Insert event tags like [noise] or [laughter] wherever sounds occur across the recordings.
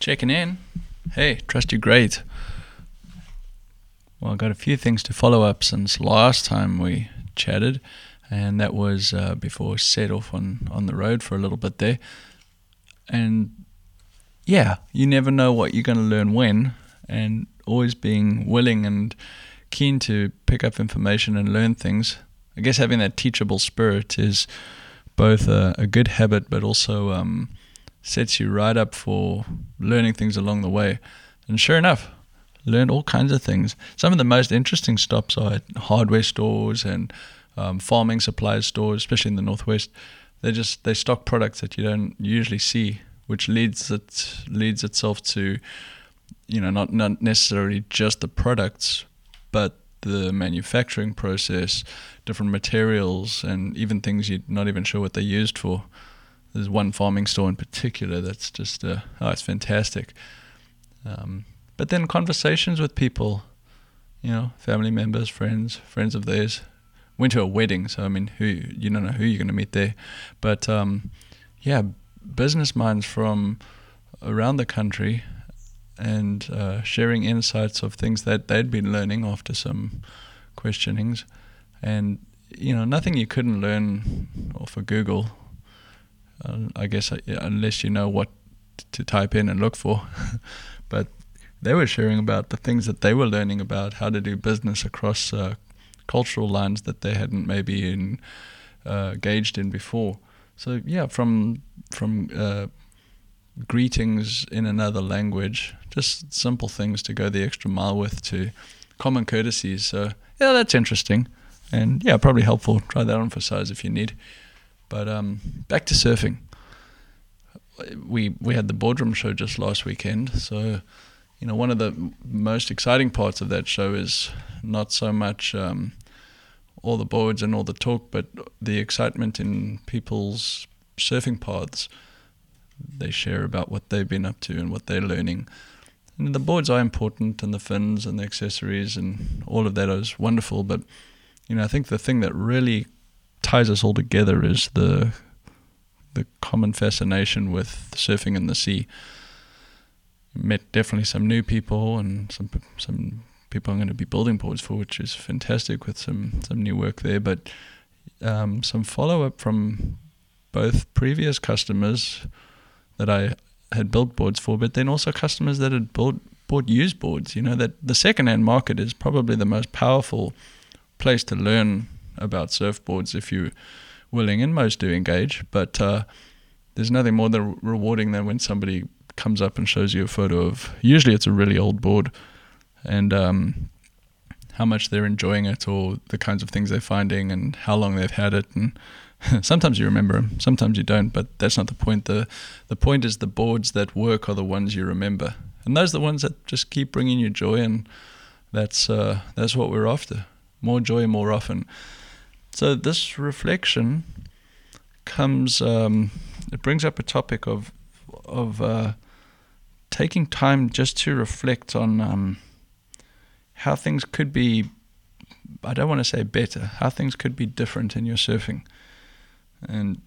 Checking in. Hey, trust you great. Well, I got a few things to follow up since last time we chatted, and that was uh, before set off on, on the road for a little bit there. And yeah, you never know what you're going to learn when, and always being willing and keen to pick up information and learn things. I guess having that teachable spirit is both a, a good habit, but also um, sets you right up for learning things along the way. And sure enough, learned all kinds of things. Some of the most interesting stops are at hardware stores and um, farming supplies stores, especially in the northwest. They just they stock products that you don't usually see, which leads it leads itself to, you know, not not necessarily just the products, but the manufacturing process, different materials, and even things you're not even sure what they're used for. There's one farming store in particular that's just, uh, oh, it's fantastic. Um, but then conversations with people, you know, family members, friends, friends of theirs. Went to a wedding, so I mean, who you don't know who you're going to meet there, but um, yeah, business minds from around the country and uh, sharing insights of things that they'd been learning after some questionings, and you know, nothing you couldn't learn off of Google I guess uh, unless you know what to type in and look for. [laughs] but they were sharing about the things that they were learning about how to do business across uh, cultural lines that they hadn't maybe in, uh, engaged in before. So yeah, from from uh, greetings in another language, just simple things to go the extra mile with, to common courtesies. So yeah, that's interesting, and yeah, probably helpful. Try that on for size if you need. But um, back to surfing. We we had the boardroom show just last weekend, so you know one of the most exciting parts of that show is not so much um, all the boards and all the talk, but the excitement in people's surfing paths. They share about what they've been up to and what they're learning. And the boards are important, and the fins and the accessories and all of that is wonderful. But you know, I think the thing that really ties us all together is the the common fascination with surfing in the sea. Met definitely some new people and some some people I'm going to be building boards for, which is fantastic with some some new work there. But um, some follow up from both previous customers that I had built boards for, but then also customers that had bought bought used boards. You know that the second hand market is probably the most powerful place to learn about surfboards if you're willing, and most do engage. But uh, there's nothing more than rewarding than when somebody comes up and shows you a photo of. Usually, it's a really old board, and um, how much they're enjoying it, or the kinds of things they're finding, and how long they've had it, and [laughs] sometimes you remember them, sometimes you don't. But that's not the point. the The point is the boards that work are the ones you remember, and those are the ones that just keep bringing you joy, and that's uh, that's what we're after. More joy, more often. So this reflection comes. Um, it brings up a topic of of uh, taking time just to reflect on um, how things could be. I don't want to say better. How things could be different in your surfing, and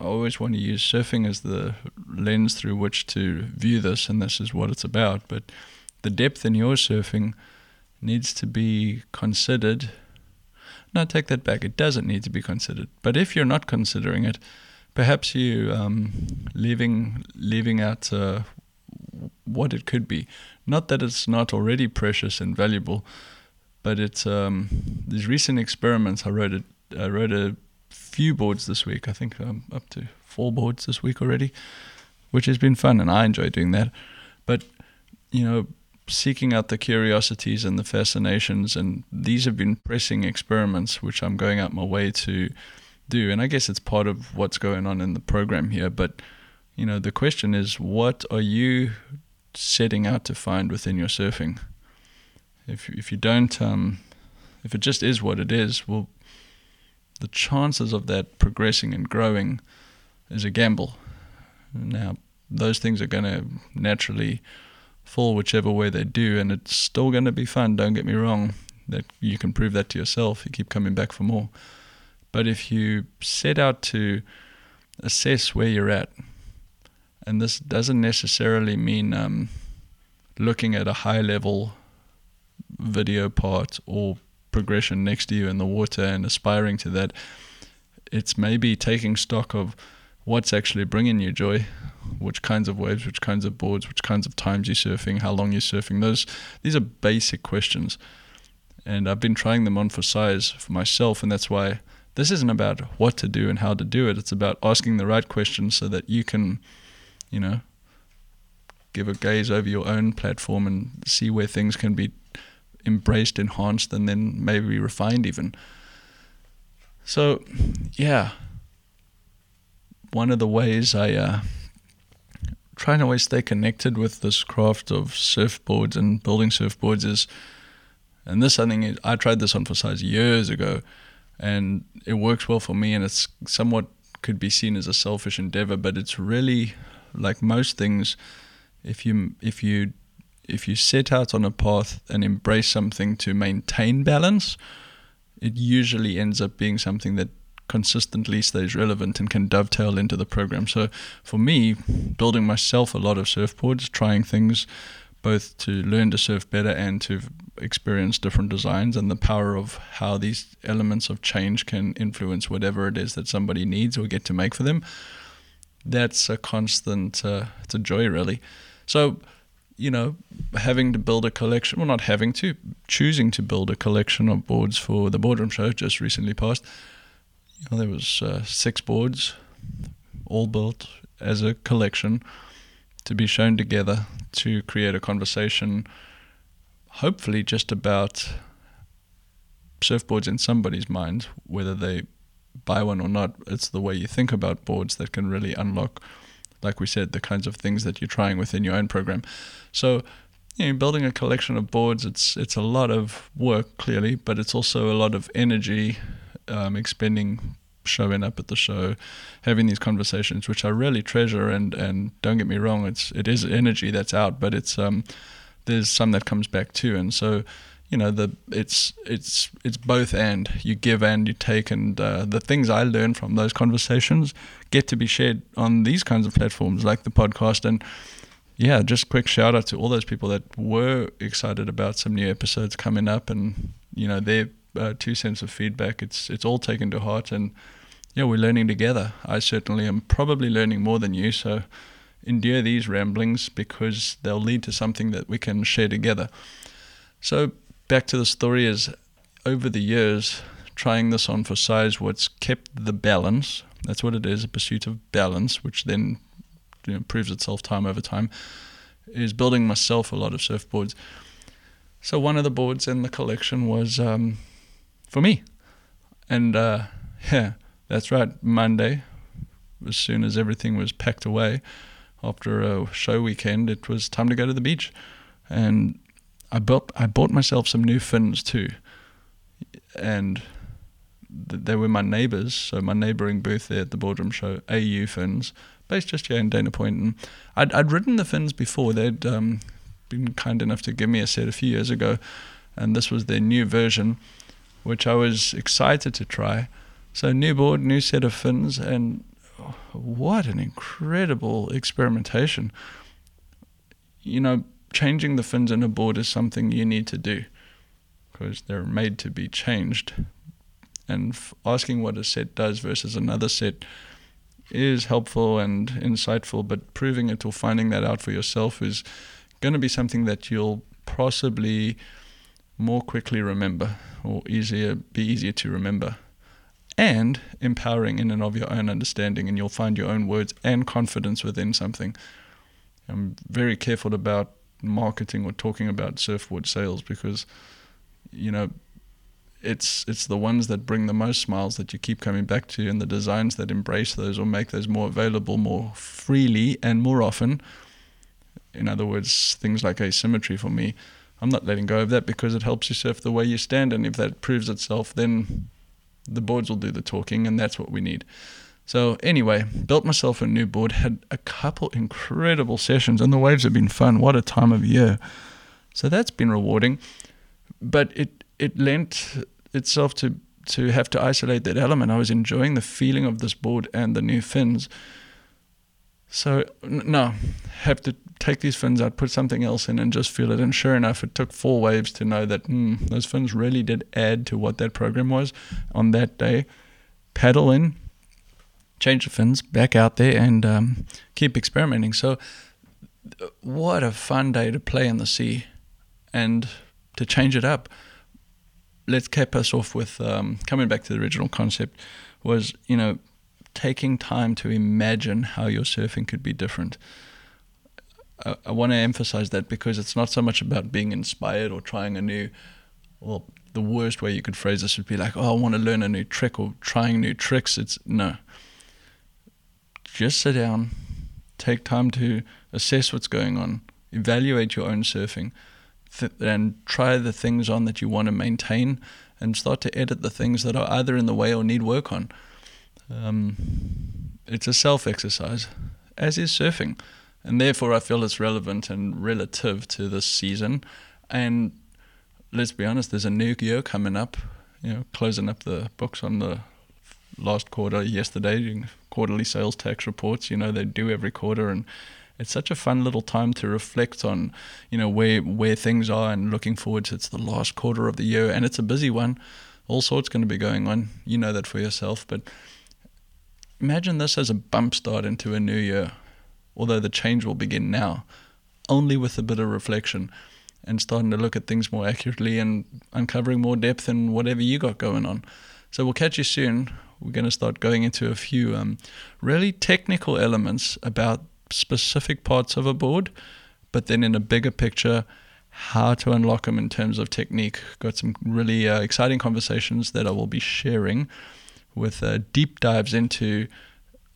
I always want to use surfing as the lens through which to view this, and this is what it's about. But the depth in your surfing needs to be considered no, take that back. It doesn't need to be considered. But if you're not considering it, perhaps you um, leaving leaving out uh, what it could be. Not that it's not already precious and valuable, but it's um, these recent experiments. I rode a, I rode a few boards this week. I think I'm up to four boards this week already, which has been fun, and I enjoy doing that. But you know, seeking out the curiosities and the fascinations, and these have been pressing experiments, which I'm going out my way to do. And I guess it's part of what's going on in the program here. But you know, the question is, what are you setting out to find within your surfing? If if you don't, um, if it just is what it is, well, the chances of that progressing and growing is a gamble. Now, those things are going to naturally fall whichever way they do, and it's still going to be fun. Don't get me wrong. That you can prove that to yourself. You keep coming back for more. But if you set out to assess where you're at, and this doesn't necessarily mean um, looking at a high level video part or progression next to you in the water and aspiring to that. It's maybe taking stock of what's actually bringing you joy, which kinds of waves, which kinds of boards, which kinds of times you're surfing, how long you're surfing. Those these are basic questions, and I've been trying them on for size for myself, and that's why this isn't about what to do and how to do it. It's about asking the right questions so that you can, you know, give a gaze over your own platform and see where things can be embraced, enhanced, and then maybe refined even. So, yeah, one of the ways I uh, try to always stay connected with this craft of surfboards and building surfboards is, and this I think I tried this on for size years ago, and it works well for me, and it's somewhat could be seen as a selfish endeavor, but it's really like most things. If you if you if you set out on a path and embrace something to maintain balance, it usually ends up being something that consistently stays relevant and can dovetail into the program. So for me, building myself a lot of surfboards, trying things both to learn to surf better and to experience different designs and the power of how these elements of change can influence whatever it is that somebody needs or get to make for them. That's a constant, uh, it's a joy really. So you know, having to build a collection, well, not having to, choosing to build a collection of boards for the boardroom show just recently passed. You know, there was uh, six boards, all built as a collection to be shown together to create a conversation, hopefully just about surfboards in somebody's mind, whether they buy one or not. It's the way you think about boards that can really unlock like we said, the kinds of things that you're trying within your own program. So, you know, building a collection of boards, it's it's a lot of work clearly, but it's also a lot of energy, um, expending, showing up at the show, having these conversations, which I really treasure. And and don't get me wrong, it's it is energy that's out, but it's um, there's some that comes back too, and so you know the it's it's it's both and you give and you take and uh, the things I learn from those conversations get to be shared on these kinds of platforms like the podcast and yeah just quick shout out to all those people that were excited about some new episodes coming up and you know their uh, two cents of feedback. It's it's all taken to heart and yeah we're learning together. I certainly am probably learning more than you so endure these ramblings because they'll lead to something that we can share together. So back to the story is over the years, trying this on for size, what's kept the balance, that's what it is, a pursuit of balance, which then you know, proves itself time over time, is building myself a lot of surfboards. So one of the boards in the collection was um, for me. And uh, [laughs] yeah, that's right, Monday, as soon as everything was packed away after a show weekend, it was time to go to the beach. And I built I bought myself some new fins too, and th- they were my neighbours. So my neighbouring booth there at the boardroom show, AU fins, based just here in Dana Point. And I'd I'd ridden the fins before. They'd um, been kind enough to give me a set a few years ago, and this was their new version, which I was excited to try. So new board, new set of fins, and what an incredible experimentation! You know changing the fins in a board is something you need to do because they're made to be changed. And f- asking what a set does versus another set is helpful and insightful, but proving it or finding that out for yourself is going to be something that you'll possibly more quickly remember or easier be easier to remember and empowering in and of your own understanding and you'll find your own words and confidence within something. I'm very careful about marketing or talking about surfboard sales because you know it's it's the ones that bring the most smiles that you keep coming back to and the designs that embrace those or make those more available more freely and more often. In other words things like asymmetry for me I'm not letting go of that because it helps you surf the way you stand. And if that proves itself, then the boards will do the talking, and that's what we need. So, anyway, built myself a new board, had a couple incredible sessions, and the waves have been fun. What a time of year! So, that's been rewarding. But it, it lent itself to, to have to isolate that element. I was enjoying the feeling of this board and the new fins. So, no, have to take these fins out, put something else in, and just feel it. And sure enough, it took four waves to know that mm, those fins really did add to what that program was on that day. Paddle in, change the fins, back out there, and um, keep experimenting. So, what a fun day to play in the sea and to change it up. Let's cap us off with um, coming back to the original concept was, you know, taking time to imagine how your surfing could be different. I, I want to emphasize that because it's not so much about being inspired or trying a new, well, the worst way you could phrase this would be like, oh, I want to learn a new trick or trying new tricks. It's no. Just sit down, take time to assess what's going on, evaluate your own surfing, th- and try the things on that you want to maintain and start to edit the things that are either in the way or need work on. Um, it's a self exercise, as is surfing and therefore I feel it's relevant and relative to this season. And let's be honest, there's a new year coming up. You know, closing up the books on the last quarter yesterday, quarterly sales tax reports. You know, they do every quarter, and it's such a fun little time to reflect on, you know, where where things are and looking forward to. It's the last quarter of the year, and it's a busy one. All sorts going to be going on. You know that for yourself, but imagine this as a bump start into a new year although the change will begin now, only with a bit of reflection and starting to look at things more accurately and uncovering more depth in whatever you got going on. So we'll catch you soon. We're going to start going into a few um, really technical elements about specific parts of a board, but then in a bigger picture, how to unlock them in terms of technique. Got some really uh, exciting conversations that I will be sharing with uh, deep dives into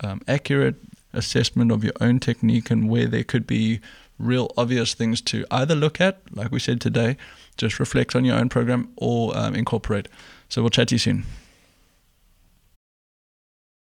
um, accurate assessment of your own technique and where there could be real obvious things to either look at, like we said today, just reflect on your own program or um, incorporate. So we'll chat to you soon.